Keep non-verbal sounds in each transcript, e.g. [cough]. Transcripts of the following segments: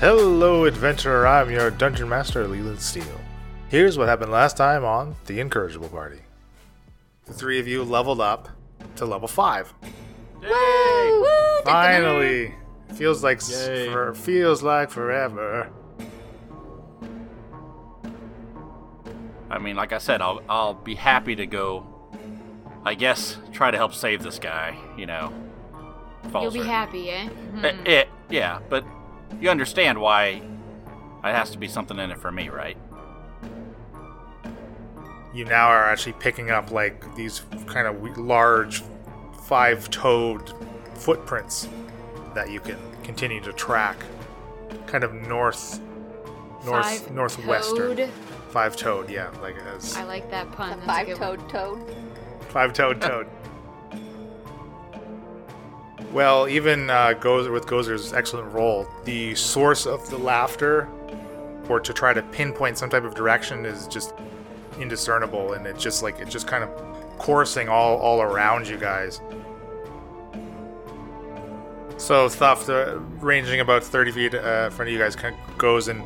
Hello, adventurer. I'm your dungeon master, Leland Steele. Here's what happened last time on The Incorrigible Party. The three of you leveled up to level 5. Woo! Finally! Feels like s- Yay. for, feels like forever. I mean, like I said, I'll I'll be happy to go. I guess try to help save this guy. You know. You'll be Falzer. happy, eh? Eh, eh, yeah, but you understand why it has to be something in it for me, right? You now are actually picking up like these kind of large five-toed footprints that you can continue to track. Kind of north north Five northwestern. toed. Five-toed, yeah, like as I like that pun. five toed a good one. five-toed toad. Well, even uh, Gozer with Gozer's excellent roll, the source of the laughter, or to try to pinpoint some type of direction, is just indiscernible, and it's just like it's just kind of coursing all all around you guys. So Thuft, uh, ranging about 30 feet uh, in front of you guys, kind of goes and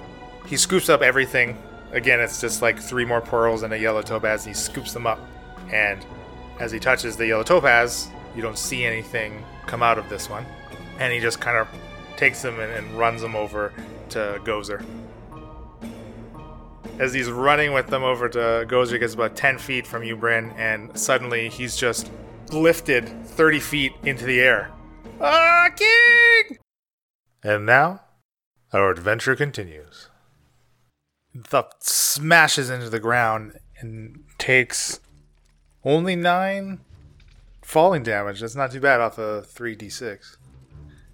he scoops up everything. Again, it's just like three more pearls and a yellow topaz, and he scoops them up. And as he touches the yellow topaz, you don't see anything come out of this one. And he just kind of takes them and, and runs them over to Gozer. As he's running with them over to Gozer, he gets about 10 feet from you, Bryn, and suddenly he's just lifted 30 feet into the air. Ah, King! And now, our adventure continues. The smashes into the ground and takes only nine falling damage. That's not too bad off a 3d6.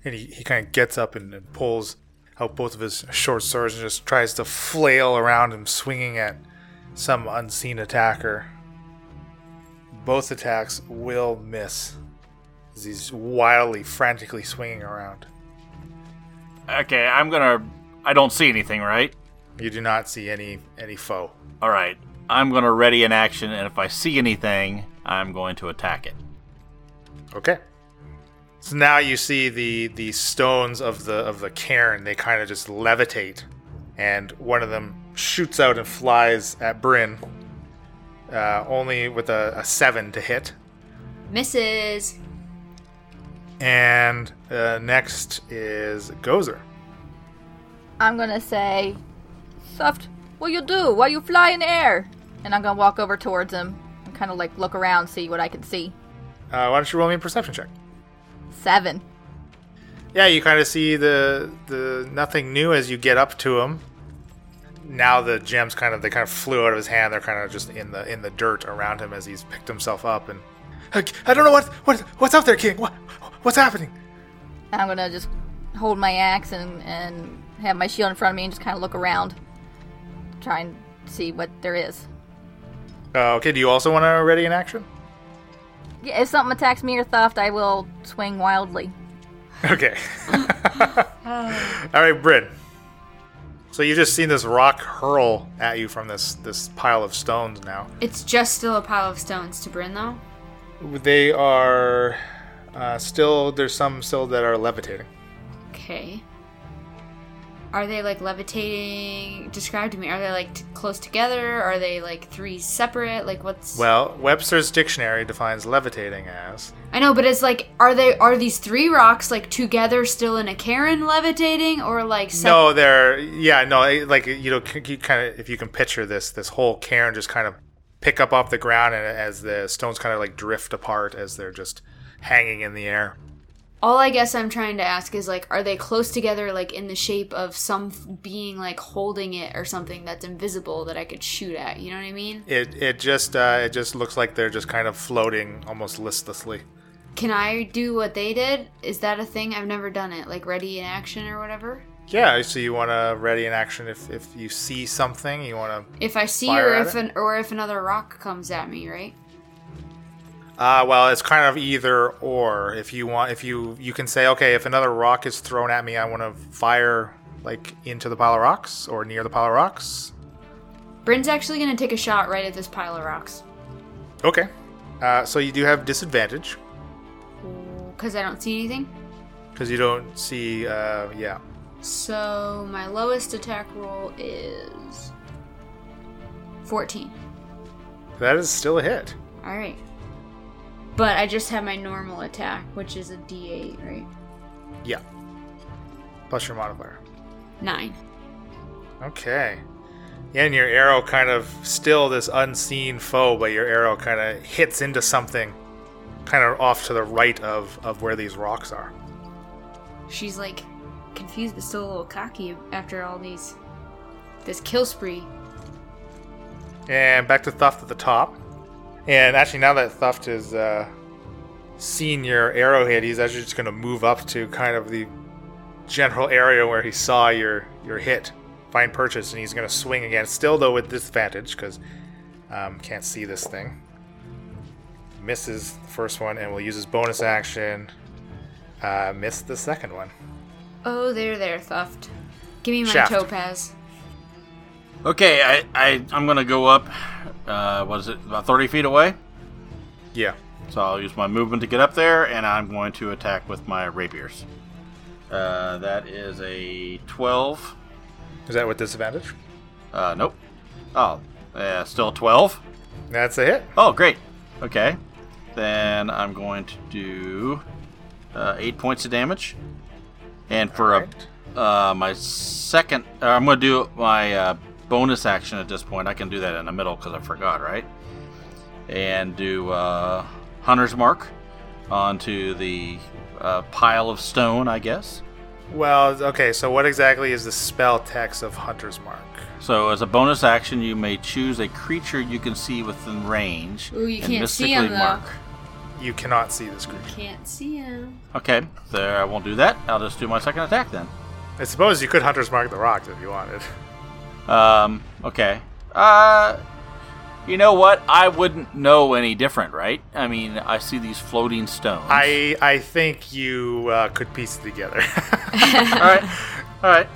And he, he kind of gets up and, and pulls out both of his short swords and just tries to flail around him, swinging at some unseen attacker. Both attacks will miss as he's wildly, frantically swinging around. Okay, I'm gonna. I don't see anything, right? You do not see any any foe. All right, I'm gonna ready an action, and if I see anything, I'm going to attack it. Okay. So now you see the the stones of the of the cairn. They kind of just levitate, and one of them shoots out and flies at Bryn. Uh, only with a, a seven to hit. Misses. And uh, next is Gozer. I'm gonna say, Soft, what you do? Why you fly in the air? And I'm gonna walk over towards him and kind of like look around, see what I can see. Uh, why don't you roll me a perception check? Seven. Yeah, you kind of see the the nothing new as you get up to him. Now the gems kind of they kind of flew out of his hand. They're kind of just in the in the dirt around him as he's picked himself up. And I, don't know what what what's out there, King. What what's happening? I'm gonna just hold my axe and and have my shield in front of me and just kind of look around, try and see what there is. Uh, okay, do you also want to ready in action? Yeah, if something attacks me or Thuft, I will swing wildly. Okay. All right, Bryn. So you've just seen this rock hurl at you from this this pile of stones. Now It's just still a pile of stones to Bryn, though. they are uh, still there's some still that are levitating. Okay. Are they like levitating? Describe to me. Are they like t- close together? Are they like three separate? Like what's? Well, Webster's dictionary defines levitating as I know, but it's like, are they are these three rocks like together still in a cairn levitating, or like sep- no, they're yeah, no, like you know, you kind of if you can picture this, this whole cairn just kind of pick up off the ground, and as the stones kind of like drift apart as they're just hanging in the air. All I guess I'm trying to ask is like, are they close together, like in the shape of some f- being like holding it or something that's invisible that I could shoot at? You know what I mean? It it just uh, it just looks like they're just kind of floating almost listlessly. Can I do what they did? Is that a thing? I've never done it. Like ready in action or whatever. Yeah, so you want to ready in action if if you see something, you want to. If I see or if an or if another rock comes at me, right? Uh, well, it's kind of either or. If you want, if you you can say, okay, if another rock is thrown at me, I want to fire like into the pile of rocks or near the pile of rocks. Bryn's actually gonna take a shot right at this pile of rocks Okay. Uh, so you do have disadvantage because I don't see anything. because you don't see. Uh, yeah. So my lowest attack roll is 14. That is still a hit. All right. But I just have my normal attack, which is a d8, right? Yeah. Plus your modifier. 9. Okay. Yeah, and your arrow kind of still this unseen foe, but your arrow kind of hits into something kind of off to the right of, of where these rocks are. She's like confused but still a little cocky after all these this kill spree. And back to Thuft at the top. And actually, now that Thuft has uh, seen your arrowhead, he's actually just going to move up to kind of the general area where he saw your, your hit, find purchase, and he's going to swing again. Still, though, with disadvantage because um, can't see this thing. Misses the first one and will use his bonus action. Uh, miss the second one. Oh, there, there, Thuft. Give me my Shaft. topaz. Okay, I, I I'm gonna go up. Uh, what is it? About 30 feet away. Yeah. So I'll use my movement to get up there, and I'm going to attack with my rapiers. Uh, that is a 12. Is that with disadvantage? Uh, nope. Oh, yeah, still 12. That's a hit. Oh, great. Okay. Then I'm going to do uh, eight points of damage, and for Alright. a uh, my second, uh, I'm going to do my uh, bonus action at this point. I can do that in the middle because I forgot, right? And do uh, Hunter's Mark onto the uh, pile of stone, I guess. Well, okay, so what exactly is the spell text of Hunter's Mark? So, as a bonus action, you may choose a creature you can see within range. Ooh, you and can't see mystically 'em, though. mark. You cannot see this creature. You can't see him. Okay, there. I won't do that. I'll just do my second attack then. I suppose you could Hunter's Mark the rocks if you wanted. [laughs] Um. Okay. Uh. You know what? I wouldn't know any different, right? I mean, I see these floating stones. I I think you uh, could piece it together. [laughs] all right. All right.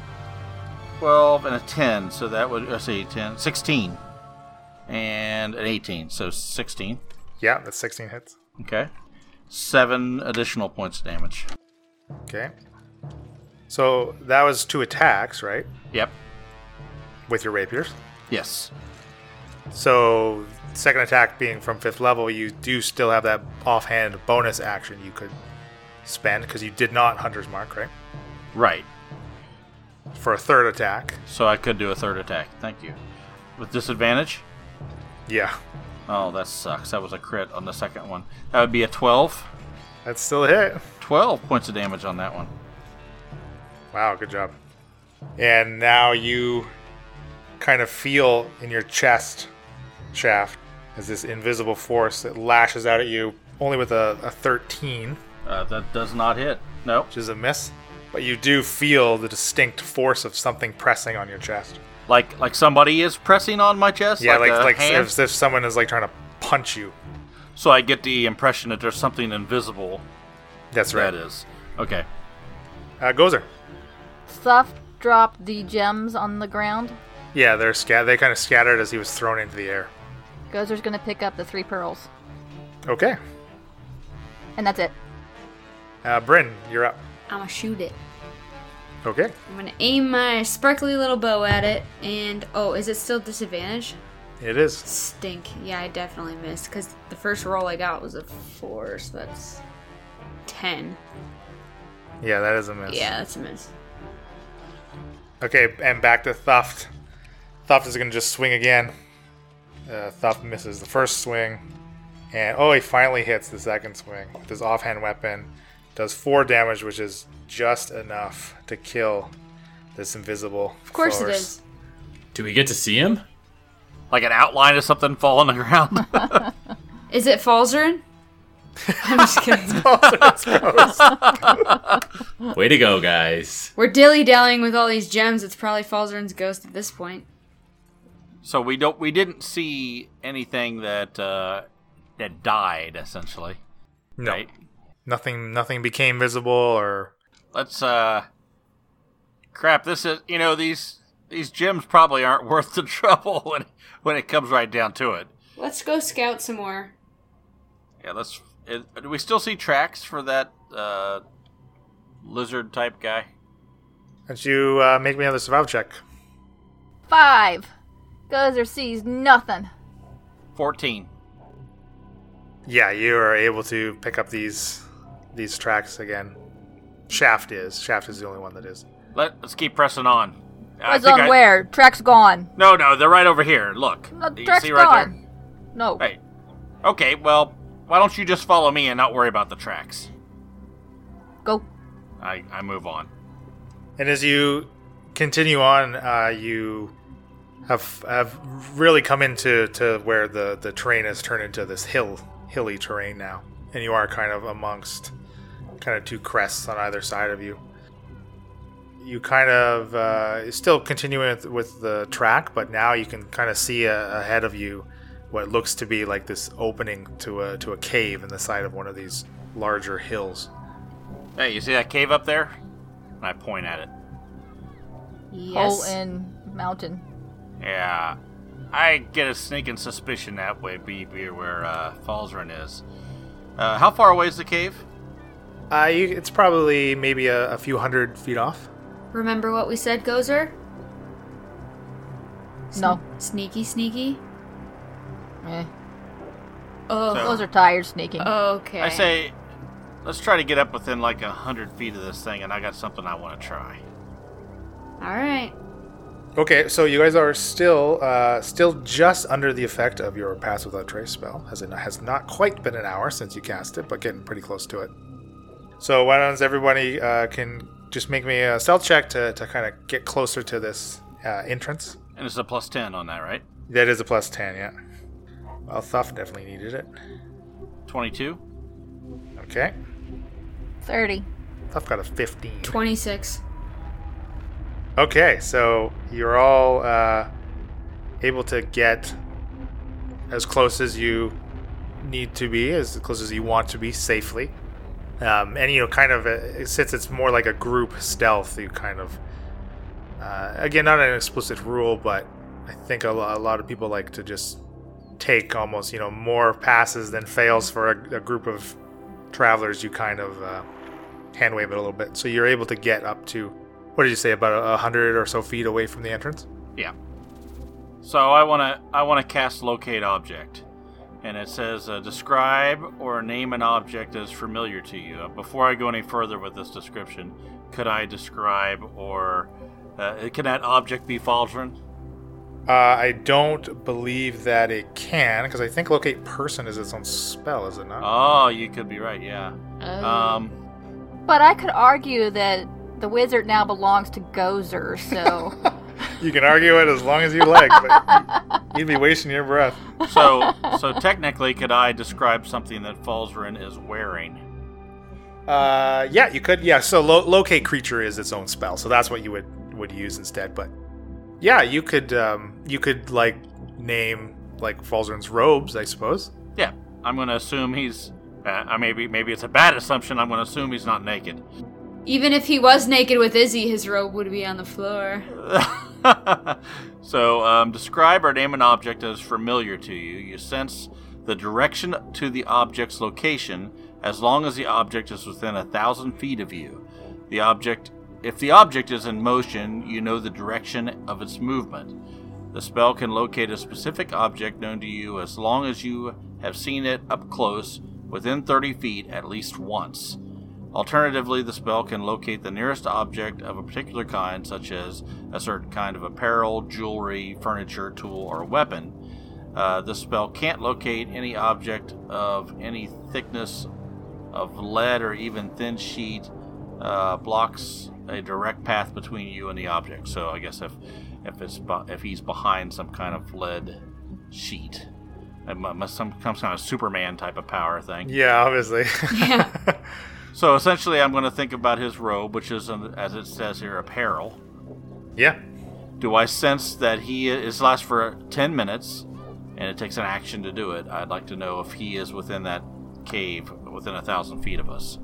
12 and a 10. So that would, let's see, 10, 16. And an 18. So 16. yeah, that's 16 hits. Okay. Seven additional points of damage. Okay. So that was two attacks, right? Yep. With your rapiers. Yes. So second attack being from fifth level, you do still have that offhand bonus action you could spend because you did not Hunter's Mark, right? Right. For a third attack. So I could do a third attack. Thank you. With disadvantage? Yeah, Oh, that sucks. That was a crit on the second one. That would be a 12. that's still a hit. 12 points of damage on that one. Wow, good job. And now you kind of feel in your chest shaft as this invisible force that lashes out at you only with a, a 13, Uh, that does not hit. No. which is a miss. But you do feel the distinct force of something pressing on your chest. Like like somebody is pressing on my chest. Yeah, like a like, hand? as if someone is like trying to punch you. So I get the impression that there's something invisible. That's right. That is okay. Uh, Gozer. Thuft dropped the gems on the ground. Yeah, they're scat. They kind of scattered as he was thrown into the air. Gozer's gonna pick up the three pearls. Okay. And that's it. Uh, Bryn, you're up. I'm gonna shoot it. Okay. I'm gonna aim my sparkly little bow at it, and oh, is it still disadvantage? It is. Stink. Yeah, I definitely missed because the first roll I got was a four, so that's ten. Yeah, that is a miss. Yeah, that's a miss. Okay, and back to Thuft. Thuft is going to just swing again. Uh, Thuft misses the first swing. And oh, he finally hits the second swing with his offhand weapon. Does four damage, which is just enough to kill this invisible. Of course it is. Do we get to see him? Like an outline of something fall on the ground. Is it Falzaren? [laughs] I'm just kidding. [laughs] Way to go, guys. We're dilly dallying with all these gems. It's probably Falzaren's ghost at this point. So we don't we didn't see anything that uh, that died essentially. No, Right. nothing. Nothing became visible, or Let's uh crap, this is you know, these these gems probably aren't [laughs] worth the trouble when when it comes right down to it. Let's go scout some more. Yeah, let's it, do we still see tracks for that uh lizard type guy? don't you uh, make me another survival check? Five. Gozer sees nothing. 14. Yeah, you are able to pick up these these tracks again. Shaft is. Shaft is the only one that is. Let, let's keep pressing on. I What's think on I- where? Track's gone. No, no, they're right over here. Look. No, You track's see right gone. No. there? Hey. Okay, well, why don't you just follow me and not worry about the tracks? Go. I, I move on. And as you continue on, uh, you have have really come into to where the the terrain has turned into this hill hilly terrain now, and you are kind of amongst kind of two crests on either side of you. You kind of uh, still continuing with, with the track, but now you can kind of see a, ahead of you what looks to be like this opening to a to a cave in the side of one of these larger hills. Hey, you see that cave up there? And I point at it. Yes. Hole in mountain. Yeah. I get a sneaking suspicion that way be, be where uh, Falzaren is. Uh, how far away is the cave? Uh, you, it's probably maybe a, a few hundred feet off. Remember what we said, Gozer? No. Sneaky, sneaky. Eh. Oh, So- Those are tired sneaking. okay. I say, let's try to get up within like a hundred feet of this thing, and I got something I want to try. All right. Okay, so you guys are still uh, still just under the effect of your pass without trace spell, as it has not quite been an hour since you cast it, but getting pretty close to it. So why don't everybody uh, can just make me a stealth check to, to kind of get closer to this uh, entrance. And it's a plus 10 on that, right? That is a plus ten, yeah. Well, Thuft definitely needed it. 22? Okay, 30. Thuft got a fifteen. 26. Okay, so you're all uh, able to get as close as you need to be, as close as you want to be safely. Um, and you know, kind of, uh, since it's more like a group stealth, you kind of, uh, again, not an explicit rule, but I think a, lo- a lot of people like to just take almost, you know, more passes than fails for a, a group of travelers. You kind of uh, hand wave it a little bit, so you're able to get up to what did you say about a, a hundred or so feet away from the entrance? Yeah. So I want to I want to cast locate object, and it says uh, describe or name an object as familiar to you. Uh, before I go any further with this description, could I describe or uh, can that object be Faldron? Uh, I don't believe that it can because I think locate person is its own spell, is it not? Oh, you could be right. Yeah. Oh. Um. But I could argue that the wizard now belongs to Gozer, so. [laughs] You can argue it as long as you like, but you'd be wasting your breath. So so technically, could I describe something that Falzaren is wearing? Uh, yeah, you could. Yeah, so lo- locate creature is its own spell, so that's what you would would use instead. But yeah, you could um, you could like name like Falzaren's robes, I suppose. Yeah. I'm going to assume he's. Uh, maybe maybe it's a bad assumption. I'm going to assume he's not naked. Even if he was naked with Izzy, his robe would be on the floor. [laughs] so, um, describe or name an object as familiar to you. You sense the direction to the object's location as long as the object is within a thousand feet of you. The object, if the object is in motion, you know the direction of its movement. The spell can locate a specific object known to you as long as you have seen it up close, within 30 feet at least once. Alternatively, the spell can locate the nearest object of a particular kind, such as a certain kind of apparel, jewelry, furniture, tool, or weapon. Uh, the spell can't locate any object of any thickness of lead or even thin sheet. Uh, blocks a direct path between you and the object. So I guess if if it's if he's behind some kind of lead sheet, it mu- must some some kind of Superman type of power thing. Yeah, obviously. Yeah. [laughs] So essentially, I'm going to think about his robe, which is, um, as it says here, apparel. yeah. Do I sense that he is lasts for 10 minutes, and it takes an action to do it? I'd like to know if he is within that cave, within a thousand feet of us.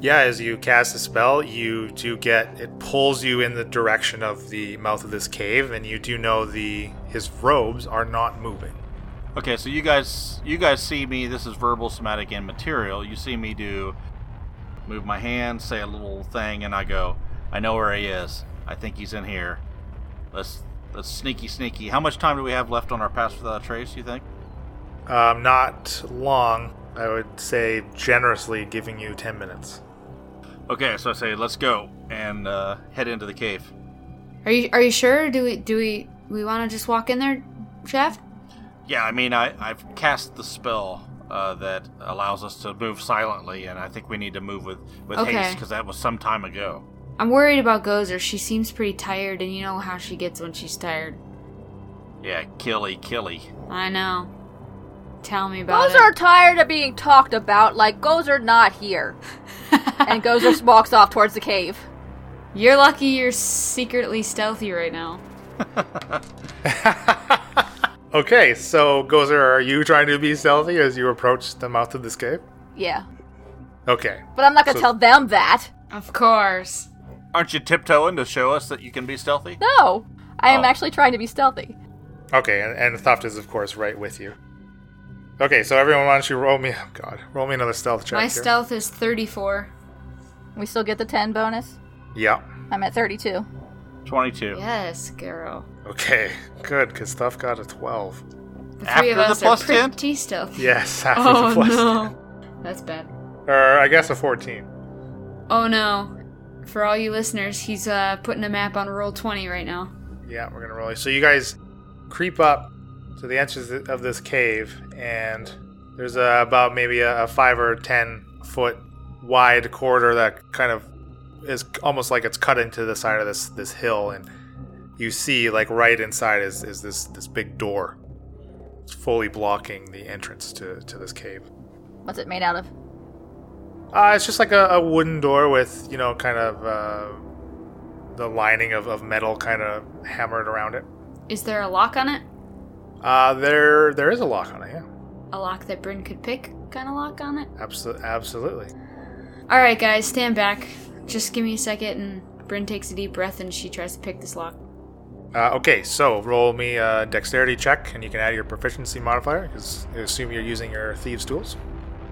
Yeah, as you cast a spell, you do get it pulls you in the direction of the mouth of this cave, and you do know the his robes are not moving. Okay, so you guys, you guys see me. This is verbal, somatic, and material. You see me do move my hand, say a little thing, and I go, I know where he is. I think he's in here. Let's let's sneaky sneaky. How much time do we have left on our pass without a trace? You think? Um, not long. I would say generously giving you 10 minutes. Okay, so I say let's go and uh, head into the cave. Are you are you sure? Do we do we we want to just walk in there, Chef? Yeah, I mean I I've cast the spell uh, that allows us to move silently, and I think we need to move with with Okay. haste because that was some time ago. I'm worried about Gozer. She seems pretty tired, and you know how she gets when she's tired. Yeah, killy killy. I know. Tell me about it. Gozer it. tired of being talked about like Gozer not here. [laughs] and Gozer walks off towards the cave. You're lucky you're secretly stealthy right now. [laughs] Okay, so Gozer, are you trying to be stealthy as you approach the mouth of this cave? Yeah. Okay. But I'm not gonna So- tell them that. Of course. Aren't you tiptoeing to show us that you can be stealthy? No. I am Oh. actually trying to be stealthy. Okay, and, and Thuft is, of course, right with you. Okay, so everyone, why don't you roll me? Oh, God. Roll me another stealth check. My here. stealth is 34. We still get the 10 bonus. Yeah. I'm at 32. Twenty-two. Yes, girl. Okay, good, because Thuft got a 12. The After three of the us plus are 10? pretty stealthy. Yes, after Oh the plus. no. That's bad. Or, I guess a 14. Oh no. For all you listeners, he's uh, putting a map on Roll20 right now. Yeah, we're gonna roll. it. So you guys creep up to the entrance of this cave, and there's a, about maybe a, a five or ten foot wide corridor that kind of is almost like it's cut into the side of this this hill, and you see like right inside is, is this this big door. It's fully blocking the entrance to, to this cave. What's it made out of? Uh, it's just like a, a wooden door with, you know, kind of uh, the lining of, of metal kind of hammered around it. Is there a lock on it? Uh, there there is a lock on it, yeah. A lock that Bryn could pick kind of lock on it? Absol- absolutely. Alright, guys, stand back. Just give me a second, and Bryn takes a deep breath and she tries to pick this lock. Uh, okay, so roll me a dexterity check, and you can add your proficiency modifier, because I assume you're using your thieves' tools.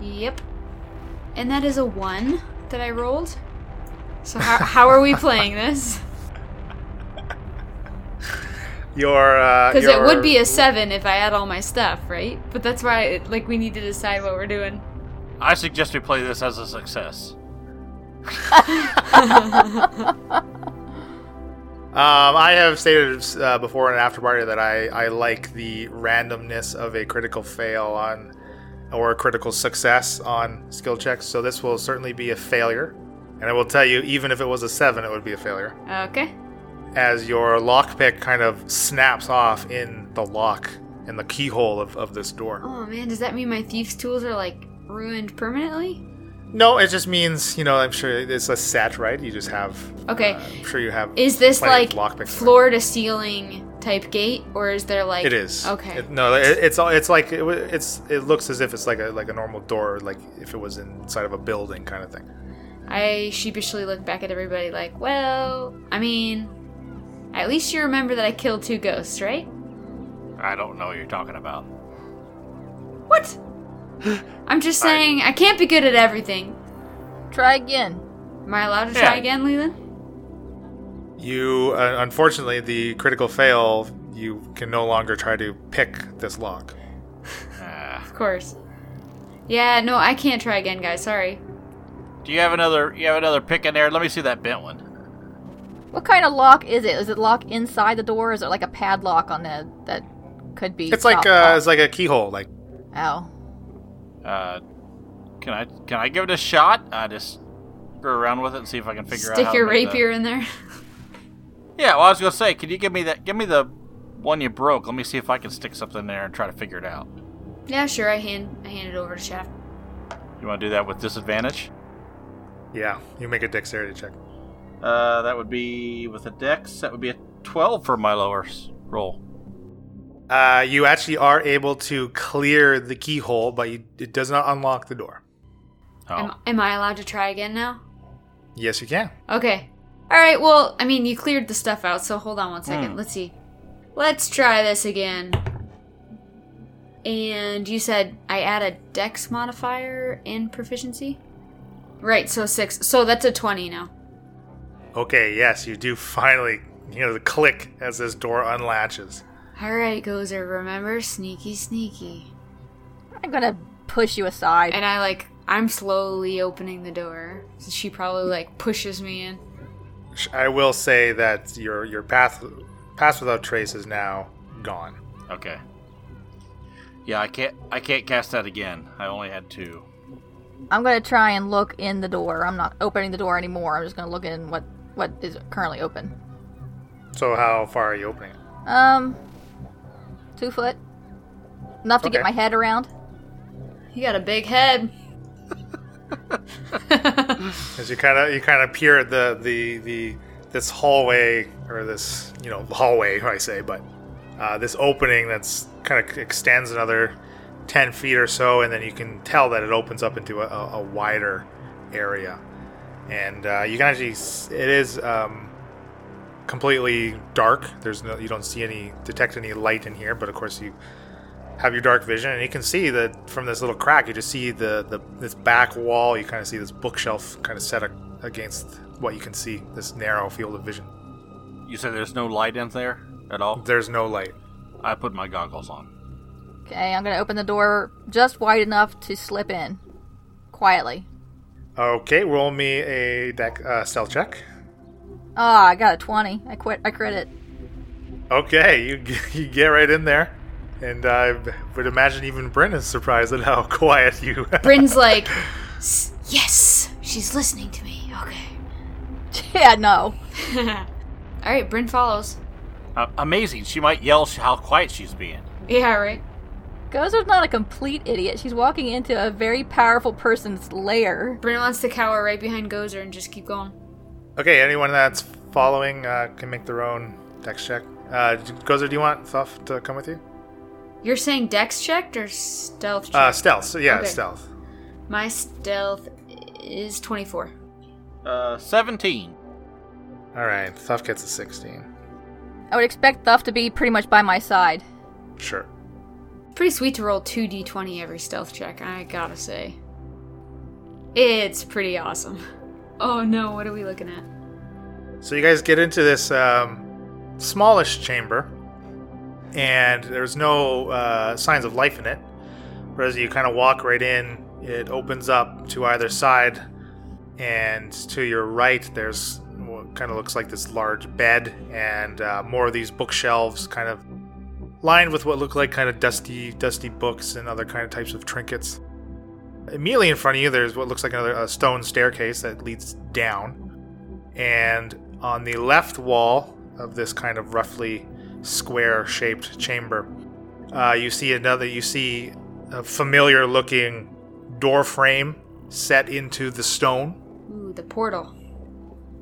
Yep. And that is a 1 that I rolled. So, how, how are we playing this? [laughs] Your uh, Because it would be a 7 if I had all my stuff, right? But that's why, like, we need to decide what we're doing. I suggest we play this as a success. [laughs] Um, I have stated uh, before in an after party that I, I like the randomness of a critical fail on or a critical success on skill checks. So this will certainly be a failure, and I will tell you, even if it was a seven, it would be a failure. Okay. as your lockpick kind of snaps off in the lock in the keyhole of, of this door. Oh man, does that mean my thieves' tools are, like, ruined permanently? No, it just means, you know, I'm sure it's a set, right? You just have. Okay. uh, I'm sure you have. Is this like floor to ceiling type gate, or is there like? It is. Okay. It- no, it, it's all. It's like it, it's. It looks as if it's like a like a normal door, like if it was inside of a building, kind of thing. I sheepishly look back at everybody like, well, I mean, at least you remember that I killed two ghosts, right? I don't know what you're talking about. What? I'm just saying, I can't be good at everything. Try again. Am I allowed to try Yeah. again, Leland? You, uh, unfortunately, the critical fail. You can no longer try to pick this lock. [laughs] Ah. Of course. Yeah, no, I can't try again, guys. Sorry. do you have another? You have another pick in there? Let me see that bent one. What kind of lock is it? Is it lock inside the door? Or is it like a padlock on the that could be? It's like top uh, off? it's like a keyhole. Like oh, Uh, can I can I give it a shot? I just screw around with it and see if I can figure out. Stick how to your make the- rapier in there. Yeah, well, I was gonna say, can you give me that? Give me the one you broke. Let me see if I can stick something there and try to figure it out. yeah, sure. I hand I hand it over to Shaft. You want to do that with disadvantage? yeah, you make a dexterity check. Uh, that would be with a dex. That would be a twelve for my lower roll. Uh, you actually are able to clear the keyhole, but you, it does not unlock the door. Oh, Am, am I allowed to try again now? Yes, you can. Okay. All right. Well, I mean, you cleared the stuff out, so hold on one second. Hmm. Let's see. Let's try this again. And you said I add a dex modifier and proficiency? Right, so 6. So that's a 20 now. Okay, yes, you do finally you know, the click as this door unlatches. All right, Gozer, remember sneaky, sneaky. I'm gonna push you aside. And I like, I'm slowly opening the door. So she probably like pushes me in. I will say that your your path pass without trace is now gone. Okay. Yeah, I can't. I can't cast that again. I only had two. I'm gonna try and look in the door. I'm not opening the door anymore. I'm just gonna look in what what is currently open. So how far are you opening it? Um, two foot, enough to get my head around. You got a big head. [laughs] As you kind of you kind of peer at the the the this hallway or this you know hallway I say, but uh, this opening that's kind of extends another ten feet or so, and then you can tell that it opens up into a, a, a wider area, and uh, you can actually it is um, completely dark. There's no you don't see any detect any light in here, but of course you have your dark vision, and you can see that from this little crack, you just see the, the this back wall. You kind of see this bookshelf kind of set a, against what you can see. This narrow field of vision. You said there's no light in there at all. There's no light. I put my goggles on. Okay, I'm gonna open the door just wide enough to slip in, quietly. Okay, roll me a deck uh, stealth check. Ah, I got a twenty. I quit. I crit it. Okay, you [laughs] you get right in there, and I would imagine even Bryn is surprised at how [laughs] quiet you. Are [laughs] Bryn's like, "S- yes, she's listening to me. Okay. yeah, no. All right, Bryn follows. Uh, amazing. She might yell how quiet she's being. Yeah, right. Gozer's not a complete idiot. She's walking into a very powerful person's lair. Bryn wants to cower right behind Gozer and just keep going. Okay, anyone that's following uh, can make their own dex check. Uh, Gozer, do you want Thuft to come with you? You're saying dex checked or stealth check? Uh, stealth. So yeah, Okay. stealth. My stealth is 24. Uh, seventeen. All right, Thuft gets a 16. I would expect Thuft to be pretty much by my side. Sure. Pretty sweet to roll 2d20 every stealth check, I gotta say. It's pretty awesome. Oh no, what are we looking at? So you guys get into this um, smallish chamber, and there's no uh, signs of life in it. But as you kind of walk right in, it opens up to either side, and to your right, there's what kind of looks like this large bed and uh, more of these bookshelves, kind of lined with what look like kind of dusty, dusty books and other kind of types of trinkets. Immediately in front of you, there's what looks like another a stone staircase that leads down. And on the left wall of this kind of roughly square shaped chamber, uh, you see another, you see a familiar looking door frame set into the stone, Ooh, the portal.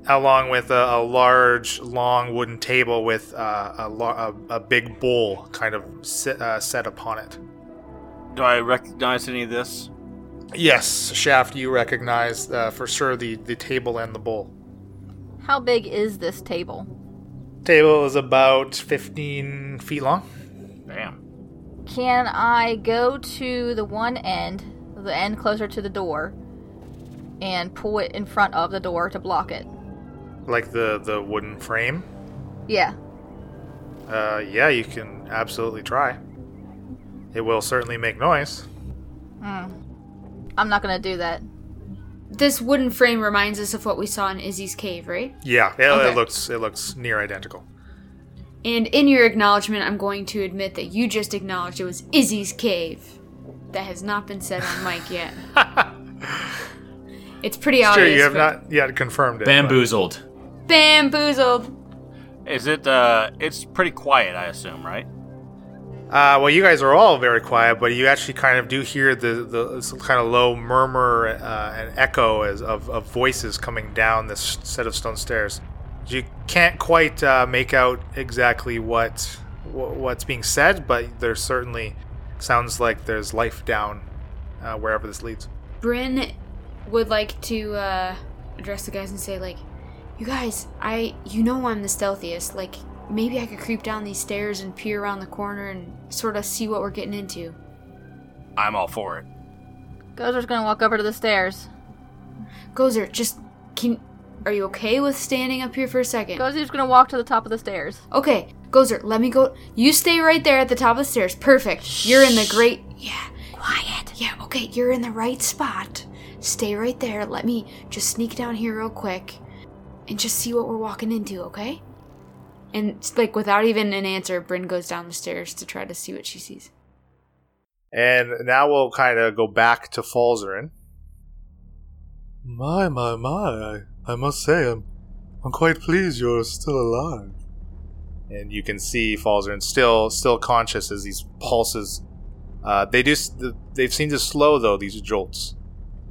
along with a, a large, long wooden table with uh, a, a, a big bowl kind of set, uh, set upon it. Do I recognize any of this? Yes, Shaft, you recognize uh, for sure the, the table and the bowl. How big is this table? Table is about 15 feet long. Damn. Can I go to the one end, the end closer to the door, and pull it in front of the door to block it? Like the, the wooden frame. Yeah. Uh, yeah, you can absolutely try. It will certainly make noise. I'm not gonna do that. This wooden frame reminds us of what we saw in Izzy's cave, right? Yeah, it, Okay. it looks it looks near identical. And in your acknowledgement, I'm going to admit that you just acknowledged it was Izzy's cave. That has not been said on mic [laughs] yet. it's pretty Sure, obvious. you have not yet confirmed it. but- Bamboozled. Bamboozled. Is it? Uh, it's pretty quiet, I assume, right? Uh, well, you guys are all very quiet, but you actually kind of do hear the, the kind of low murmur uh, and echo as of, of voices coming down this set of stone stairs. You can't quite uh, make out exactly what what's being said, but there certainly sounds like there's life down uh, wherever this leads. Bryn would like to uh, address the guys and say, like, you guys, I, you know, I'm the stealthiest. Like, maybe I could creep down these stairs and peer around the corner and sort of see what we're getting into. I'm all for it. Gozer's gonna walk over to the stairs. Gozer, just can Are you okay with standing up here for a second? Gozer's gonna walk to the top of the stairs. Okay, Gozer, let me go. You stay right there at the top of the stairs. Perfect. You're in the great. Yeah. Quiet. Yeah, okay, you're in the right spot. Stay right there. Let me just sneak down here real quick and just see what we're walking into, okay? And, like, without even an answer, Bryn goes down the stairs to try to see what she sees. And now we'll kind of go back to Falzaren. My, my, my. I, I must say, I'm, I'm quite pleased you're still alive. and you can see Falzaren still still conscious as these pulses. Uh, they just they've seemed to slow though these jolts,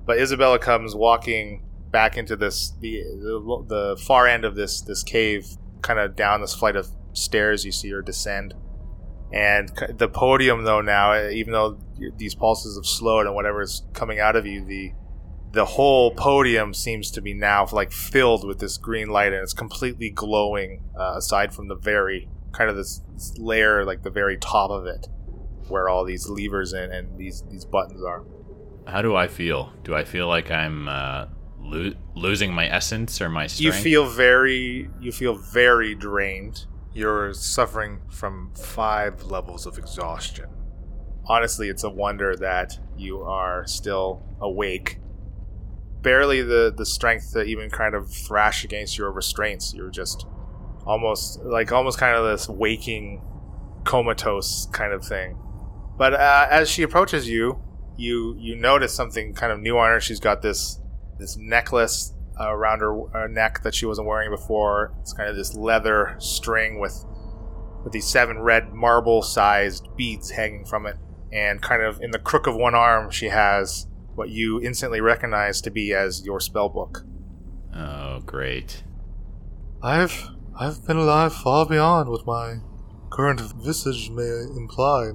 but Isabella comes walking back into this the the, the far end of this this cave, kind of down this flight of stairs. You see her descend, and the podium though now, even though these pulses have slowed and whatever is coming out of you, the the whole podium seems to be now like filled with this green light and it's completely glowing uh, aside from the very kind of this, this layer like the very top of it where all these levers and, and these these buttons are How do I feel? Do I feel like I'm uh, lo- losing my essence or my strength? you feel very you feel very drained. You're suffering from five levels of exhaustion. Honestly it's a wonder that you are still awake. Barely the the strength to even kind of thrash against your restraints. You're just almost like almost kind of this waking comatose kind of thing. But uh, as she approaches you you you notice something kind of new on her. She's got this this necklace uh, around her uh, neck that she wasn't wearing before it's kind of this leather string with with these seven red marble sized beads hanging from it and kind of in the crook of one arm she has what you instantly recognize to be as your spell book Oh, great. I've I've been alive far beyond what my current visage may imply.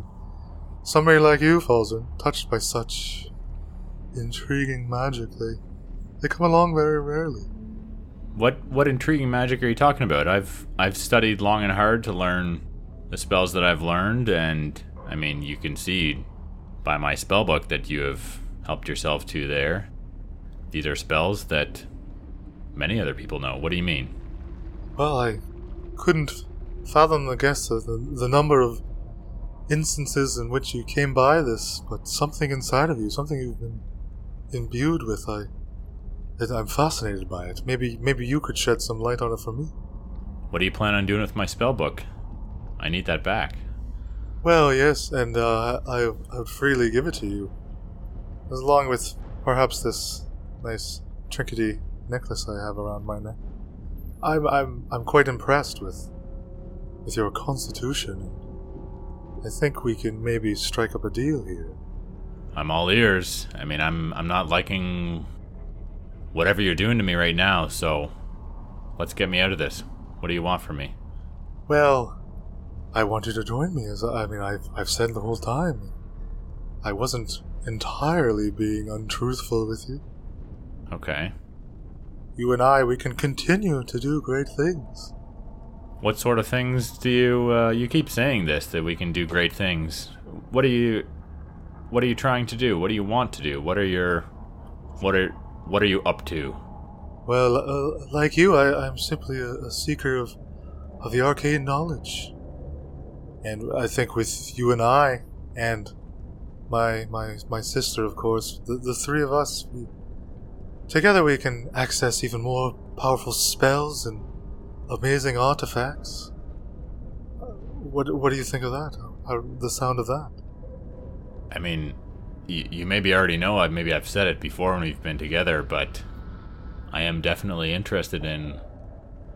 Somebody like you, Falzaren, touched by such intriguing magic, they they come along very rarely. What what intriguing magic are you talking about? I've I've studied long and hard to learn the spells that I've learned, and I mean you can see by my spell book that you have helped yourself to there. These are spells that many other people know. What do you mean? Well, I couldn't fathom the guess of the, the number of instances in which you came by this, but something inside of you, something you've been imbued with, I, I'm fascinated by it. Maybe, maybe you could shed some light on it for me. What do you plan on doing with my spell book? I need that back. Well, yes, and uh, I, I would freely give it to you, along with perhaps this nice trinkety necklace I have around my neck. I'm, I'm, I'm quite impressed with, with your constitution. I think we can maybe strike up a deal here. I'm all ears. I mean, I'm I'm not liking whatever you're doing to me right now, so let's get me out of this. What do you want from me? Well, I want you to join me, as I mean, I've, I've said the whole time. I wasn't entirely being untruthful with you. Okay. You and I, we can continue to do great things. What sort of things do you uh, you keep saying this that we can do great things? What are you what are you trying to do? What do you want to do? What are your what are what are you up to? Well, uh, like you, I, I'm simply a, a seeker of, of the arcane knowledge. And I think with you and I, and my my my sister, of course, the, the three of us, we, together we can access even more powerful spells and amazing artifacts. Uh, What what do you think of that? How, the sound of that? I mean, you, you maybe already know, I maybe I've said it before when we've been together, but I am definitely interested in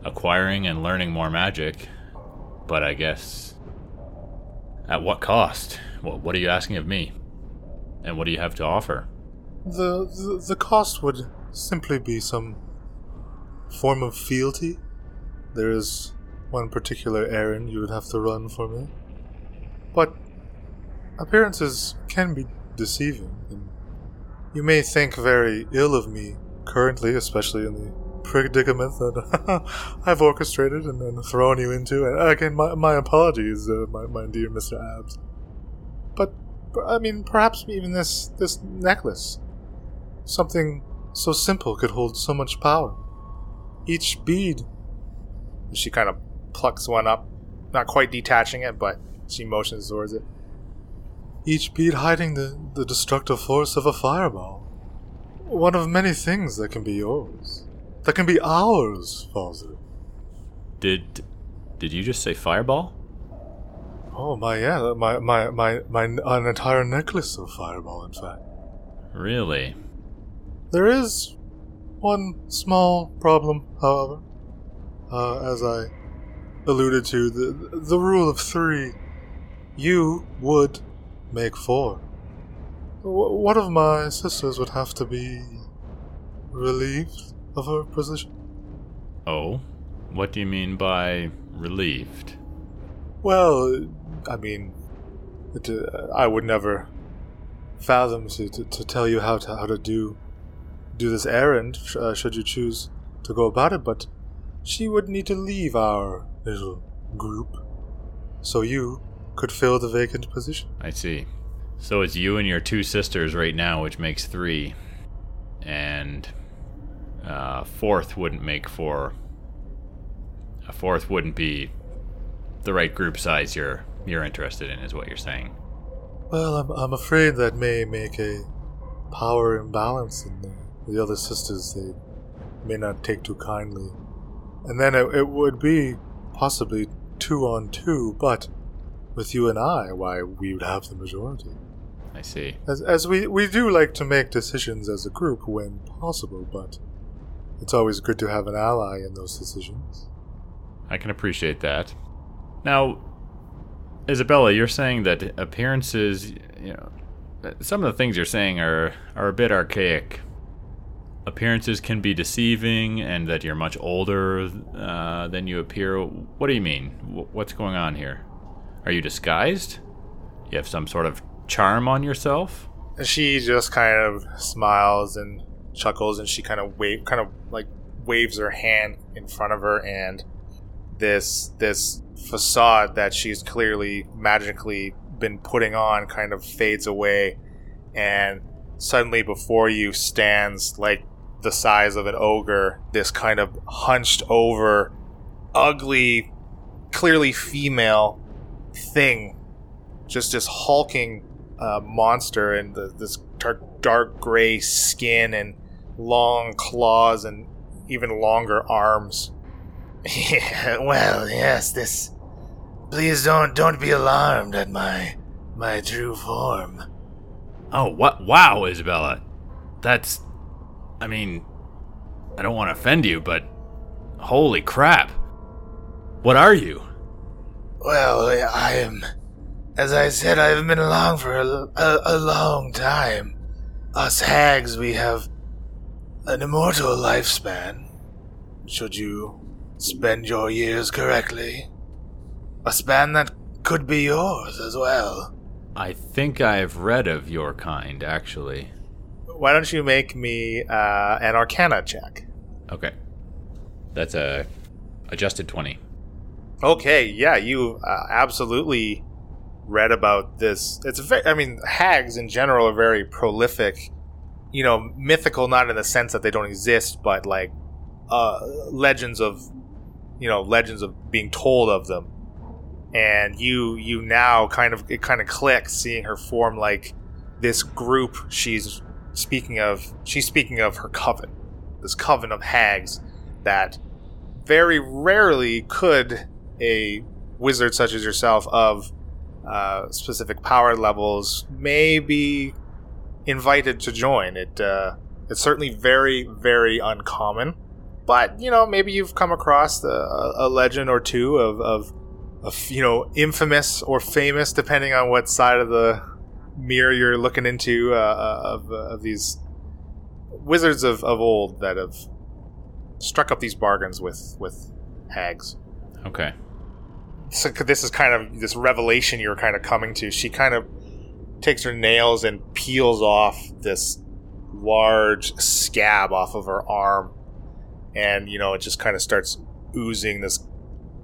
acquiring and learning more magic. But I guess at what cost? What, what are you asking of me? And what do you have to offer? The, the the cost would simply be some form of fealty. There is one particular errand you would have to run for me. But appearances can be deceiving, and you may think very ill of me currently, especially in the predicament that [laughs] I've orchestrated and then thrown you into. And again, my, my apologies, uh, my, my dear Mr. Abs. But, I mean, perhaps even this, this necklace. Something so simple could hold so much power. each bead, She kind of plucks one up, not quite detaching it, but she motions towards it. Each bead hiding the, the destructive force of a fireball. One of many things that can be yours. That can be ours, Falzer. Did did you just say fireball? Oh my yeah, my my my my an entire necklace of fireball in fact. Really? There is one small problem, however. Uh, as I alluded to, the the rule of three. You would make four. W- one of my sisters would have to be relieved of her position. Oh, what do you mean by relieved? Well, I mean, it, uh, I would never fathom to, to, to tell you how to how to do do this errand uh, should you choose to go about it, but she would need to leave our little group, so you could fill the vacant position. I see. So it's you and your two sisters right now, which makes three, and uh, fourth wouldn't make four. A fourth wouldn't be the right group size you're you're interested in, is what you're saying. Well, I'm, I'm afraid that may make a power imbalance in the, the other sisters. They may not take too kindly. And then it, it would be possibly two on two, but with you and I, why, we would have the majority. I see. As, as we, we do like to make decisions as a group when possible, but it's always good to have an ally in those decisions. I can appreciate that. Now, Isabella, you're saying that appearances, you know, some of the things you're saying are are a bit archaic. Appearances can be deceiving, and that you're much older uh, than you appear. What do you mean? Wh- What's going on here? Are you disguised? You have some sort of charm on yourself? She just kind of smiles and chuckles, and she kind of wave, kind of like waves her hand in front of her, and this this facade that she's clearly magically been putting on kind of fades away, and suddenly before you stands like the size of an ogre, this kind of hunched over, ugly, clearly female thing, just this hulking uh, monster and the, this dark, dark gray skin and long claws and even longer arms. [laughs] Yeah, well, yes, this. Please don't don't be alarmed at my my true form. Oh, what? Wow, Isabella. That's. I mean, I don't want to offend you, but. Holy crap. What are you? Well, I am. As I said, I have been along for a, a, a long time. Us hags, we have an immortal lifespan. Should you spend your years correctly, a span that could be yours as well. I think I've read of your kind, actually. Why don't you make me uh, an Arcana check? Okay. That's a adjusted 20. Okay, yeah, you uh, absolutely read about this. It's very, I mean, hags in general are very prolific. You know, mythical not in the sense that they don't exist, but like uh, legends of, you know, legends of being told of them. And you, you now kind of it kind of clicks seeing her form like this group she's speaking of. She's speaking of her coven, this coven of hags that very rarely could a wizard such as yourself of uh, specific power levels may be invited to join. It uh, it's certainly very very uncommon, but you know maybe you've come across a, a legend or two of, of of you know infamous or famous depending on what side of the mirror you're looking into uh, of, of these wizards of, of old that have struck up these bargains with with hags Okay. So this is kind of this revelation you're kind of coming to. She kind of takes her nails and peels off this large scab off of her arm, and you know it just kind of starts oozing this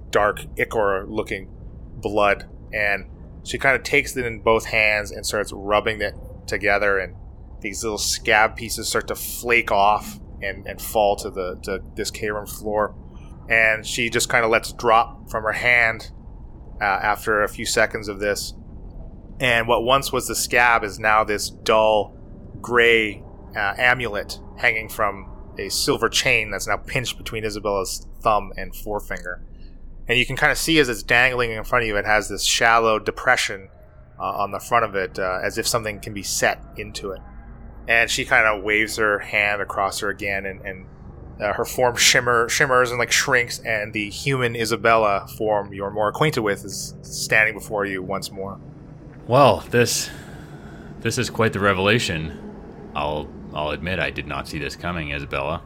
dark ichor-looking blood. And she kind of takes it in both hands and starts rubbing it together, and these little scab pieces start to flake off, and, and fall to the to this cave floor. And she just kind of lets drop from her hand uh, after a few seconds of this. And what once was the scab is now this dull gray uh, amulet hanging from a silver chain that's now pinched between Isabella's thumb and forefinger. And you can kind of see as it's dangling in front of you, it has this shallow depression uh, on the front of it, uh, as if something can be set into it. And she kind of waves her hand across her again, and, and uh, her form shimmer shimmers and like shrinks, and the human Isabella form you're more acquainted with is standing before you once more. Well, this this is quite the revelation. I'll I'll admit I did not see this coming, Isabella.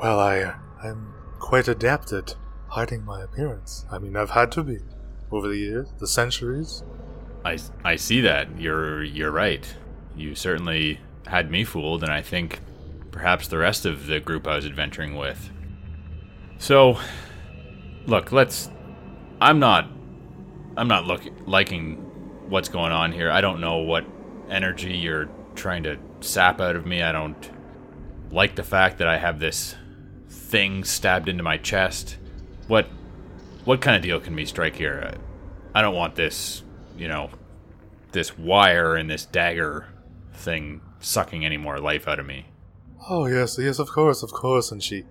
Well, I I'm quite adept at hiding my appearance. I mean, I've had to be over the years, the centuries. I, I see that. You're you're right. You certainly had me fooled, and I think perhaps the rest of the group I was adventuring with. So, look, let's. I'm not. I'm not look, liking what's going on here. I don't know what energy you're trying to sap out of me. I don't like the fact that I have this thing stabbed into my chest. What what kind of deal can we strike here? I don't want this, you know, this wire and this dagger thing sucking any more life out of me. Oh yes, yes, of course, of course. And she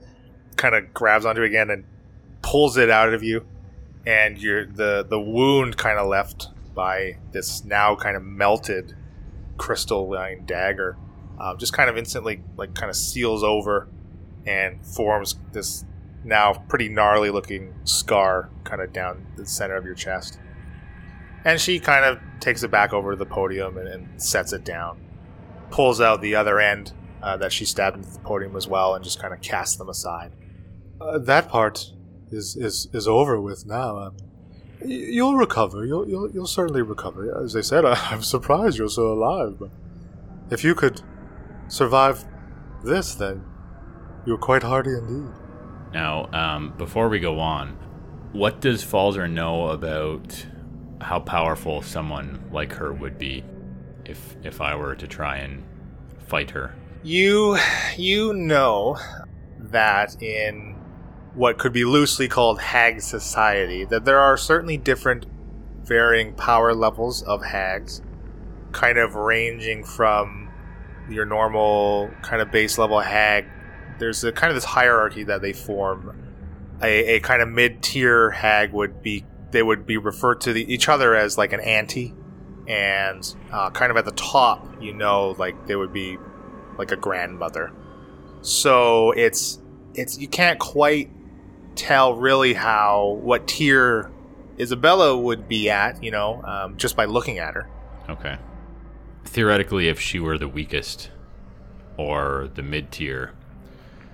kind of grabs onto it again and pulls it out of you, and you're the the wound kind of left by this now kind of melted crystalline dagger um, just kind of instantly like kind of seals over and forms this now pretty gnarly looking scar kind of down the center of your chest and she kind of takes it back over to the podium and, and sets it down pulls out the other end uh, that she stabbed into the podium as well and just kind of cast them aside uh, that part is is is over with now um, You'll recover. You'll, you'll, you'll certainly recover. As I said, I, [laughs] I'm surprised you're still alive. But if you could survive this, then you're quite hardy indeed. Now, um, before we go on, what does Falzer know about how powerful someone like her would be if if I were to try and fight her? You you know that in what could be loosely called hag society, that there are certainly different varying power levels of hags, kind of ranging from your normal kind of base level hag. There's a kind of this hierarchy that they form. A, a kind of mid tier hag would be they would be referred to the, each other as like an auntie, and uh, kind of at the top, you know, like they would be like a grandmother. So it's it's you can't quite tell really how what tier Isabella would be at, you know, um, just by looking at her. Okay. Theoretically, if she were the weakest or the mid tier,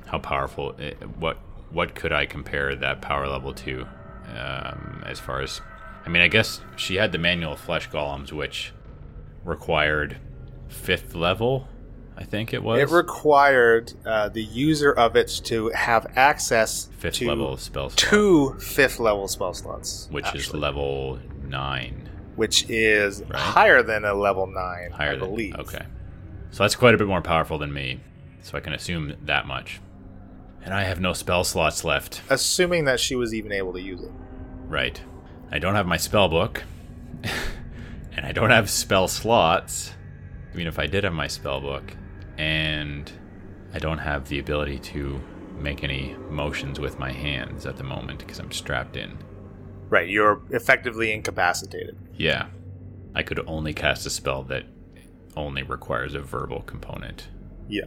how powerful? Eh, what what could I compare that power level to? Um, as far as, I mean, I guess she had the manual flesh golems, which required fifth level I think it was. It required uh, the user of it to have access fifth to level spell slot, two fifth level spell slots, which actually. is level nine, which is Right? higher than a level nine, higher I than believe. okay. So that's quite a bit more powerful than me. So I can assume that much. And I have no spell slots left. Assuming that she was even able to use it. Right. I don't have my spell book, [laughs] and I don't have spell slots. Even if I did have my spell book, and I don't have the ability to make any motions with my hands at the moment because I'm strapped in. Right, you're effectively incapacitated. Yeah. I could only cast a spell that only requires a verbal component. Yeah.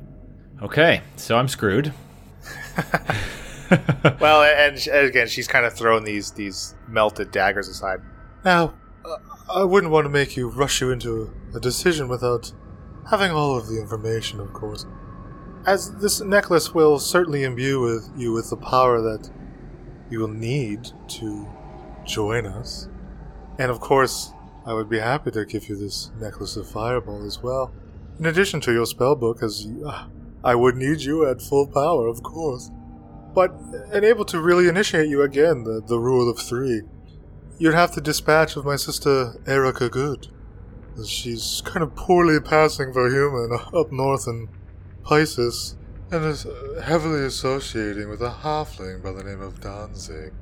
Okay, so I'm screwed. [laughs] well, and, and again, she's kind of throwing these these melted daggers aside. Now, uh, I wouldn't want to make you rush you into a decision without having all of the information, of course. As this necklace will certainly imbue with you with the power that you will need to join us. And of course, I would be happy to give you this necklace of fireball as well. In addition to your spellbook, as you, uh, I would need you at full power, of course. But, and able to really initiate you again, the, the rule of three, you'd have to dispatch of my sister Erica Goode. She's kind of poorly passing for human up north in Pisces. and is heavily associating with a halfling by the name of Danzig.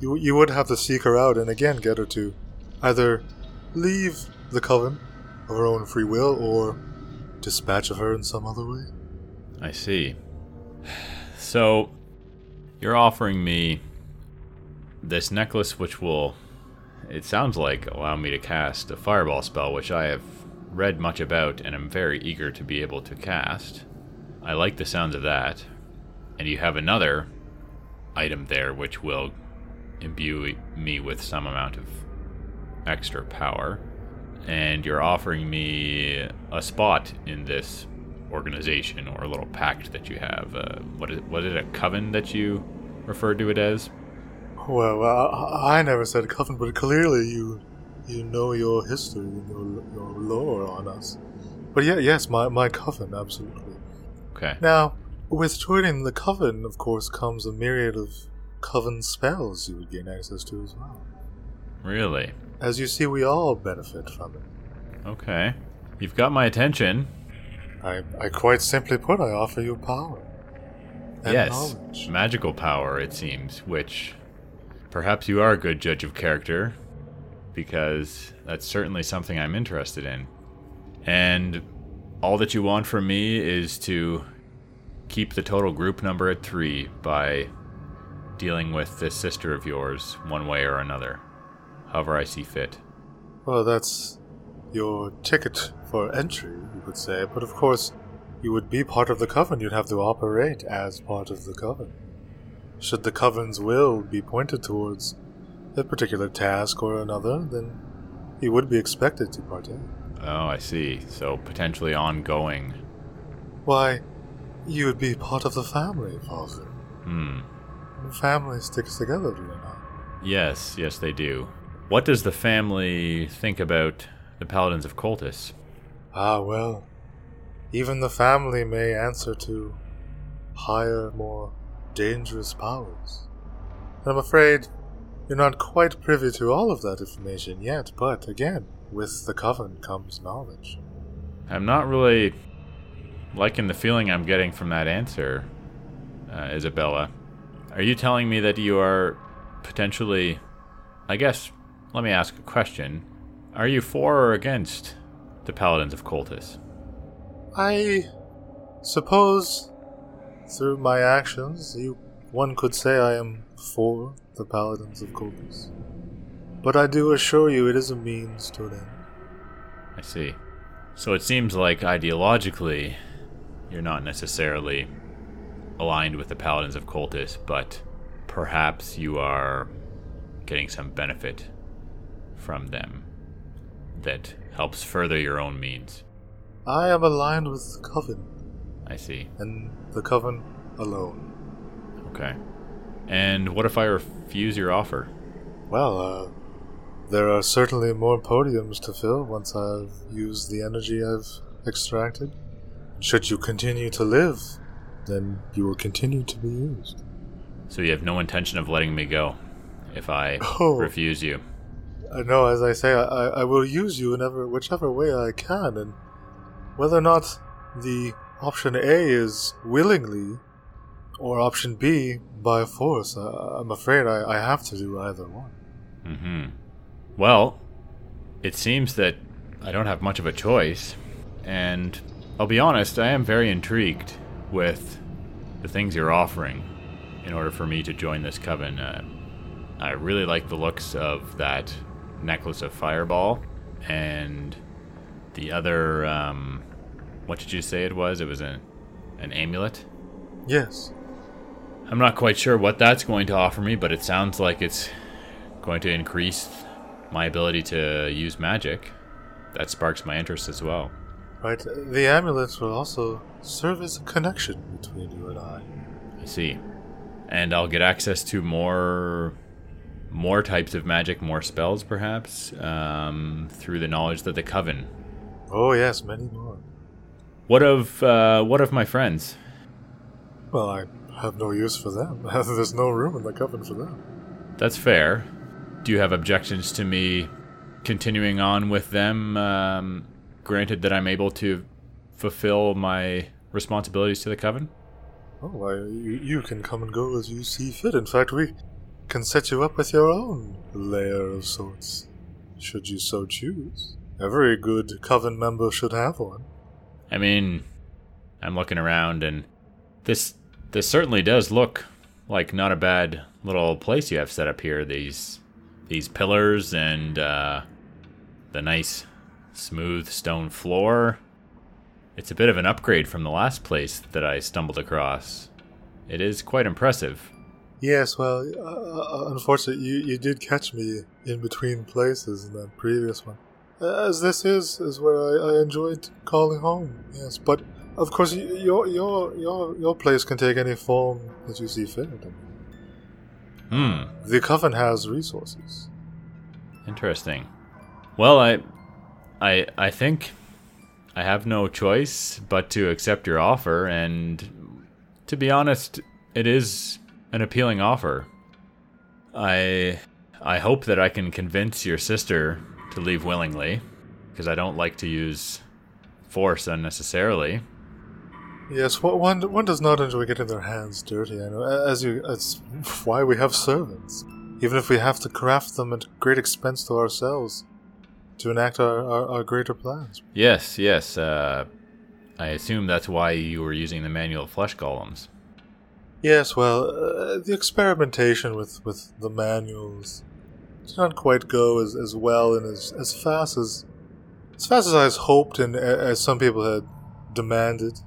You, you would have to seek her out and again get her to either leave the coven of her own free will or dispatch of her in some other way. I see. So, you're offering me this necklace, which will, it sounds like, allow me to cast a fireball spell, which I have read much about and am very eager to be able to cast. I like the sounds of that. And you have another item there which will imbue me with some amount of extra power. And you're offering me a spot in this organization or a little pact that you have. Uh, what is was it a coven that you referred to it as? Well, I, I never said coven, but clearly you you know your history and your, your lore on us. But yeah, yes, my, my coven, absolutely. Okay. Now, with joining the coven, of course, comes a myriad of coven spells you would gain access to as well. Really? As you see, we all benefit from it. Okay. You've got my attention. I, I quite simply put, I offer you power. And yes. knowledge. Magical power, it seems, which perhaps you are a good judge of character, because that's certainly something I'm interested in. And all that you want from me is to keep the total group number at three by dealing with this sister of yours one way or another, however I see fit. Well, that's your ticket for entry, you could say. But of course, you would be part of the coven. You'd have to operate as part of the coven. Should the coven's will be pointed towards a particular task or another, then he would be expected to partake. Oh, I see. So potentially ongoing. Why, you would be part of the family, Father. Hmm. The family sticks together, do they not? Yes, yes, they do. What does the family think about the Paladins of Coltis? Ah, well, even the family may answer to higher, more dangerous powers. I'm afraid you're not quite privy to all of that information yet, but again, with the coven comes knowledge. I'm not really liking the feeling I'm getting from that answer, uh, Isabella. Are you telling me that you are potentially. I guess, let me ask a question. Are you for or against the Paladins of Coltis? I suppose through my actions, you one could say I am for the Paladins of Coltis. But I do assure you it is a means to an end. I see. So it seems like ideologically, you're not necessarily aligned with the Paladins of Coltis, but perhaps you are getting some benefit from them that helps further your own means. I am aligned with the Coven, I see. and the Coven alone. Okay. And what if I refuse your offer? Well, uh, there are certainly more podiums to fill once I've used the energy I've extracted. Should you continue to live, then you will continue to be used. So you have no intention of letting me go if I [laughs] Oh. refuse you. I know, as I say, I, I I will use you in ever, whichever way I can, and whether or not the option A is willingly or option B by force, I, I'm afraid I, I have to do either one. Mm-hmm. Well, it seems that I don't have much of a choice, and I'll be honest, I am very intrigued with the things you're offering in order for me to join this coven. Uh, I really like the looks of that necklace of fireball and the other. Um, what did you say it was? It was a, an amulet. Yes. I'm not quite sure what that's going to offer me, but it sounds like it's going to increase my ability to use magic. That sparks my interest as well. Right. The amulets will also serve as a connection between you and I. I see. And I'll get access to more more types of magic, more spells perhaps, um, through the knowledge that the coven. Oh yes, many more. What of uh, what of my friends? Well, I have no use for them. [laughs] There's no room in the coven for them. That's fair. Do you have objections to me continuing on with them? Um, granted that I'm able to fulfill my responsibilities to the coven. Oh, you, you can come and go as you see fit. In fact, we can set you up with your own lair of sorts, should you so choose. Every good coven member should have one. I mean, I'm looking around and this this certainly does look like not a bad little place you have set up here. These these pillars and uh, the nice smooth stone floor. It's a bit of an upgrade from the last place that I stumbled across. It is quite impressive. Yes, well, uh, uh, unfortunately, you, you did catch me in between places in that previous one. As this is, is where I, I enjoyed calling home, yes. But, of course, your, your, your, your place can take any form that you see fit. Hmm, The Coven has resources. interesting. Well, I I I think I have no choice but to accept your offer and to be honest, it is an appealing offer. I I hope that I can convince your sister to leave willingly because I don't like to use force unnecessarily. Yes, one one does not enjoy getting their hands dirty. I know, as you, it's [laughs] why we have servants, even if we have to craft them at great expense to ourselves, to enact our, our, our greater plans. Yes, yes. Uh, I assume that's why you were using the manual flesh golems. Yes, well, uh, the experimentation with, with the manuals did not quite go as, as well and as, as fast as as fast as I had hoped and as some people had demanded.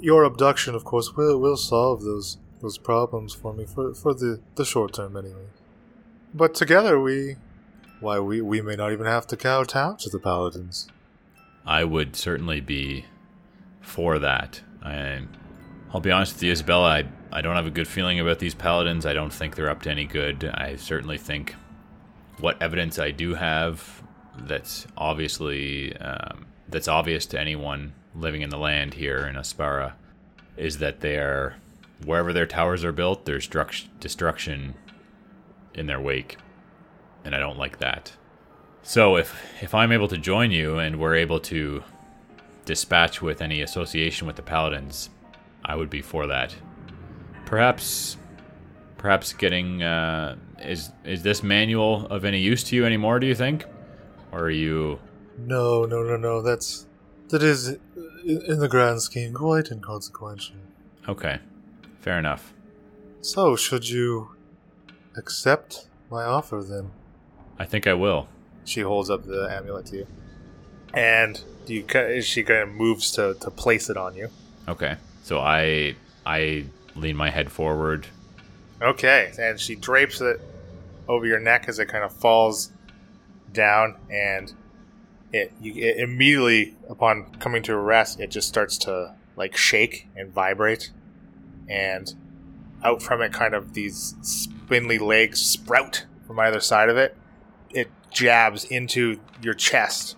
Your abduction, of course, will will solve those those problems for me for for the, the short term anyway. But together we why we, we may not even have to kowtow to the paladins. I would certainly be for that. I, I'll be honest with you, Isabella. I, I don't have a good feeling about these paladins. I don't think they're up to any good. I certainly think what evidence I do have that's obviously um, that's obvious to anyone living in the land here in Aspara is that they are wherever their towers are built, there's struct- destruction in their wake, and I don't like that. So if if I'm able to join you and we're able to dispatch with any association with the paladins, I would be for that. Perhaps perhaps getting uh, is is this manual of any use to you anymore, do you think? Or are you No, no, no, no. That's that is in, the grand scheme quite inconsequential. Okay. Fair enough. So, should you accept my offer then? I think I will. She holds up the amulet to you, and you she kind of moves to to place it on you. Okay. So I I lean my head forward. Okay, and she drapes it over your neck as it kind of falls down, and it, you, it immediately upon coming to a rest, it just starts to like shake and vibrate, and out from it, kind of these spindly legs sprout from either side of it. It jabs into your chest,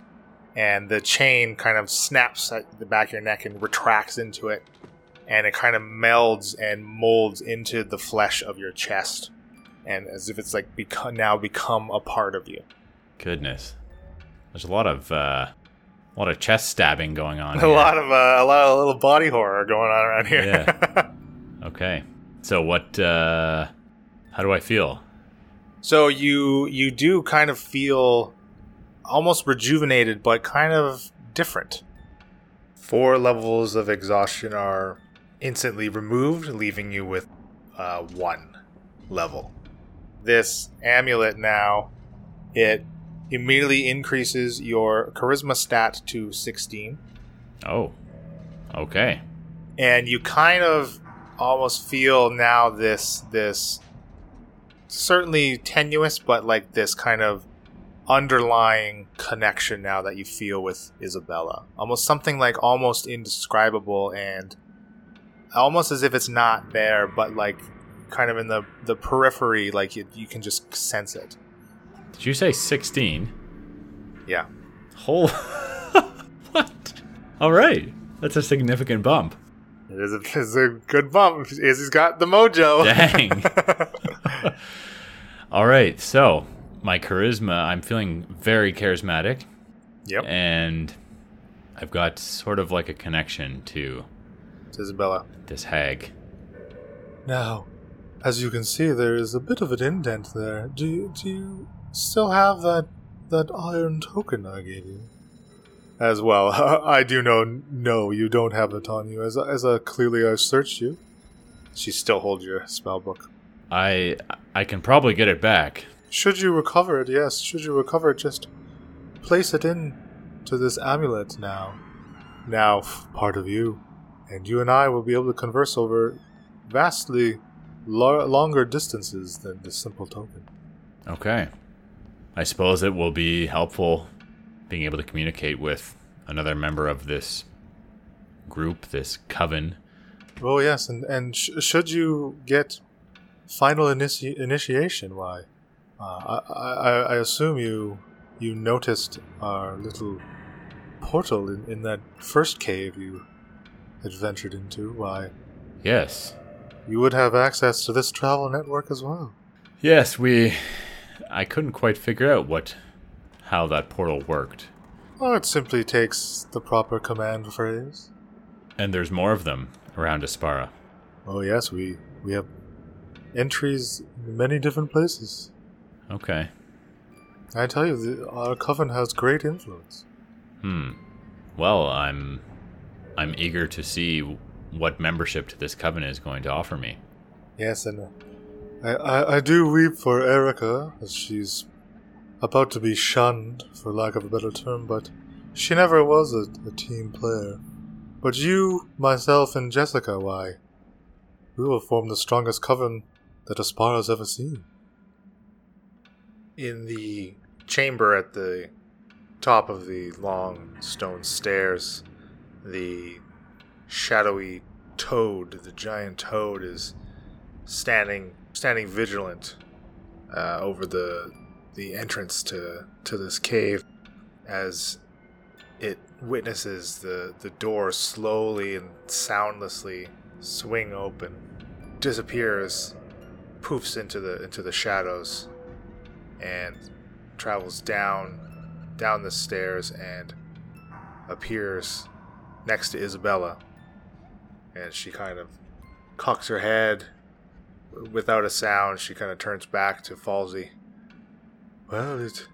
and the chain kind of snaps at the back of your neck and retracts into it. And it kind of melds and molds into the flesh of your chest, and as if it's like become now become a part of you. Goodness. There's a lot of uh a lot of chest stabbing going on. [laughs] A here. lot of uh, a lot of little body horror going on around here. Yeah. [laughs] Okay. So what uh how do I feel? so you you do kind of feel almost rejuvenated, but kind of different. Four levels of exhaustion are instantly removed, leaving you with uh, one level. This amulet now it immediately increases your charisma stat to 16 Oh. Okay. and you kind of almost feel now this this certainly tenuous but like this kind of underlying connection now that you feel with Isabella almost something like almost indescribable and almost as if it's not there but like kind of in the the periphery like you, you can just sense it Did you say 16? yeah Whole [laughs] What? All right. That's a significant bump. it is a, [laughs] it's a good bump izzy's got the mojo [laughs] Dang. All right. So, my charisma, I'm feeling very charismatic yep and I've got sort of like a connection to it's Isabella this hag. Now, as you can see, there is a bit of an indent there. Do you, do you still have that that iron token I gave you? As well, [laughs] I do know. No, you don't have it on you. As as uh, clearly I searched you. She still holds your spell book. I I can probably get it back. Should you recover it, yes. Should you recover it, just place it in to this amulet now. Now, part of you. And you and I will be able to converse over vastly lo- longer distances than this simple token. Okay. I suppose it will be helpful being able to communicate with another member of this group, this coven. Oh, yes, and, and sh- should you get final initi- initiation, why? Uh, I, I, I assume you you noticed our little portal in, in that first cave you had ventured into. Why, Yes. You would have access to this travel network as well. Yes, we I couldn't quite figure out what how that portal worked. Or it simply takes the proper command phrase. And there's more of them around Aspara. Oh yes, we we have entries in many different places. Okay. I tell you, the, our coven has great influence. Hmm. Well, I'm I'm eager to see what membership to this coven is going to offer me. Yes, and uh, I, I, I do weep for Erica, as she's about to be shunned, for lack of a better term, but she never was a, a team player. But you, myself, and Jessica, why? We will form the strongest coven that Aspar has ever seen. In the chamber at the top of the long stone stairs, the shadowy toad, the giant toad, is standing standing vigilant uh, over the the entrance to to this cave as it witnesses the the door slowly and soundlessly swing open, disappears, poofs into the into the shadows, and travels down down the stairs and appears next to Isabella. And she kind of cocks her head without a sound. She kind of turns back to Falsey. Well, it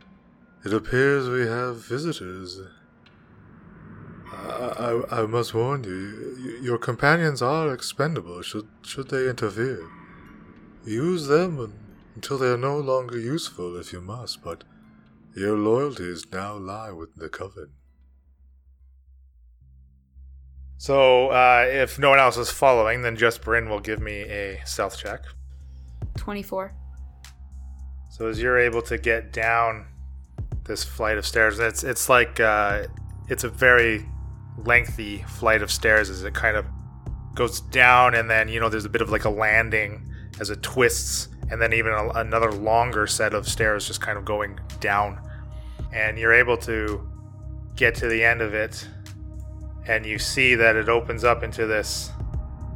it appears we have visitors. I, I, I must warn you, your companions are expendable should, should they interfere. Use them until they are no longer useful if you must, but your loyalties now lie with the Coven. So, uh, if no one else is following, then just Bryn will give me a stealth check. 24. So as you're able to get down this flight of stairs, it's it's like uh, it's a very lengthy flight of stairs as it kind of goes down, and then you know there's a bit of like a landing as it twists, and then even a, another longer set of stairs just kind of going down, and you're able to get to the end of it, and you see that it opens up into this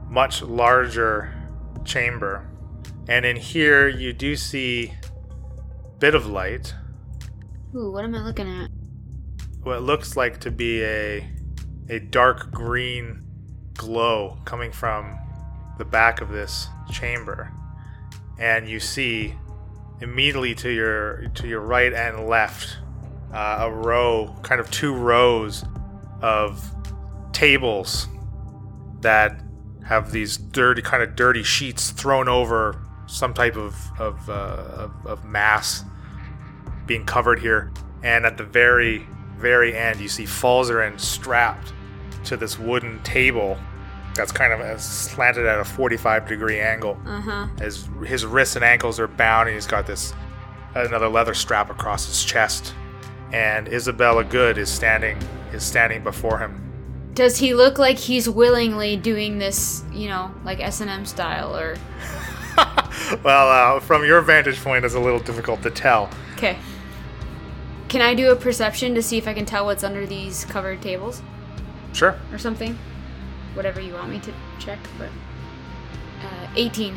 much larger chamber, and in here you do see a bit of light. Ooh, what am I looking at? What looks like to be a a dark green glow coming from the back of this chamber. And you see immediately to your to your right and left uh, a row, kind of two rows of tables that have these dirty kind of dirty sheets thrown over some type of of, uh, of of mass being covered here. And at the very very end, you see Falzaren strapped to this wooden table that's kind of slanted at a 45 degree angle. Uh huh. His his wrists and ankles are bound, and he's got this another leather strap across his chest. And Isabella Goode is standing is standing before him. Does he look like he's willingly doing this, you know, like S&M style or [laughs] well, uh, from your vantage point, it's a little difficult to tell. Okay. Can I do a perception to see if I can tell what's under these covered tables Sure. or something? Whatever you want me to check, but uh, 18.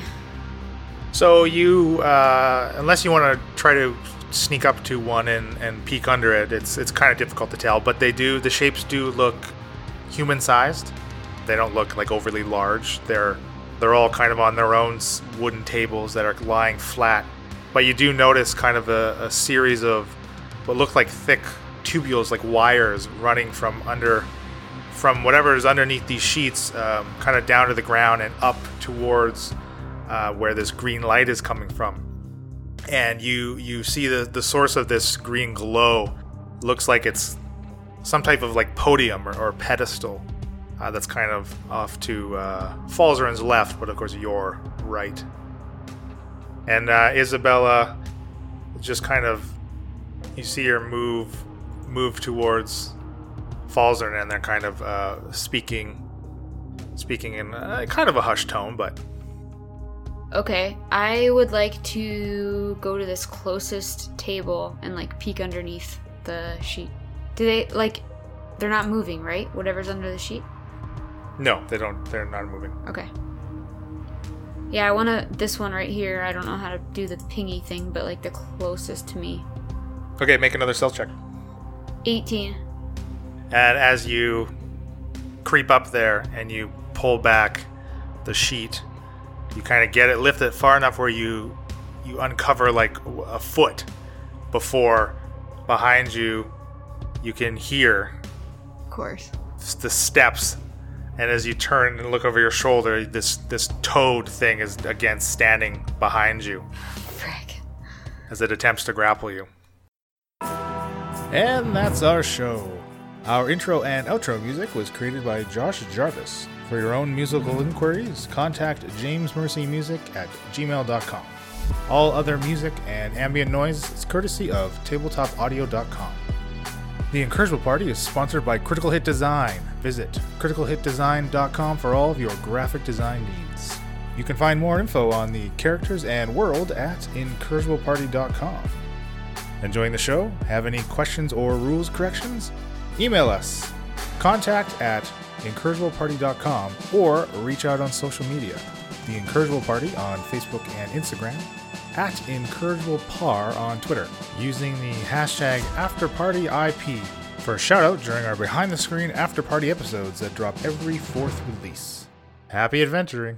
So you, uh, unless you want to try to sneak up to one and, and peek under it, it's it's kind of difficult to tell. But they do, the shapes do look human-sized. They don't look like overly large. They're They're all kind of on their own wooden tables that are lying flat. But you do notice kind of a, a series of what look like thick tubules, like wires, running from under, from whatever is underneath these sheets, um, kind of down to the ground and up towards uh, where this green light is coming from. And you you see the the source of this green glow looks like it's some type of like podium or, or pedestal uh, that's kind of off to uh, Falzaren's left, but of course your right. And uh, Isabella just kind of you see her move move towards Falzaren, and they're kind of uh, speaking speaking in uh, kind of a hushed tone, but Okay, I would like to go to this closest table and like peek underneath the sheet. Do they like? They're not moving, right? Whatever's under the sheet. no, they don't. They're not moving. Okay. Yeah, I wanna this one right here. I don't know how to do the pingy thing, but like the closest to me. Okay, make another stealth check. 18. And as you creep up there and you pull back the sheet, you kind of get it, lift it far enough where you you uncover like a foot before behind you you can hear Of course. the steps and as you turn and look over your shoulder this this toad thing is again standing behind you Frick. as it attempts to grapple you And that's our show. Our intro and outro music was created by Josh Jarvis. For your own musical inquiries, contact jamesmercymusic at gmail.com. All other music and ambient noise is courtesy of tabletopaudio.com. The Incorrigible Party is sponsored by Critical Hit Design. Visit criticalhitdesign.com for all of your graphic design needs. You can find more info on the characters and world at incorrigibleparty.com. Enjoying the show? Have any questions or rules corrections? Email us. Contact at incorrigibleparty.com or reach out on social media. The Incorrigible Party on Facebook and Instagram, at IncorrigiblePar on Twitter, using the hashtag AfterPartyIP for a shout out during our behind the screen after party episodes that drop every fourth release. Happy adventuring!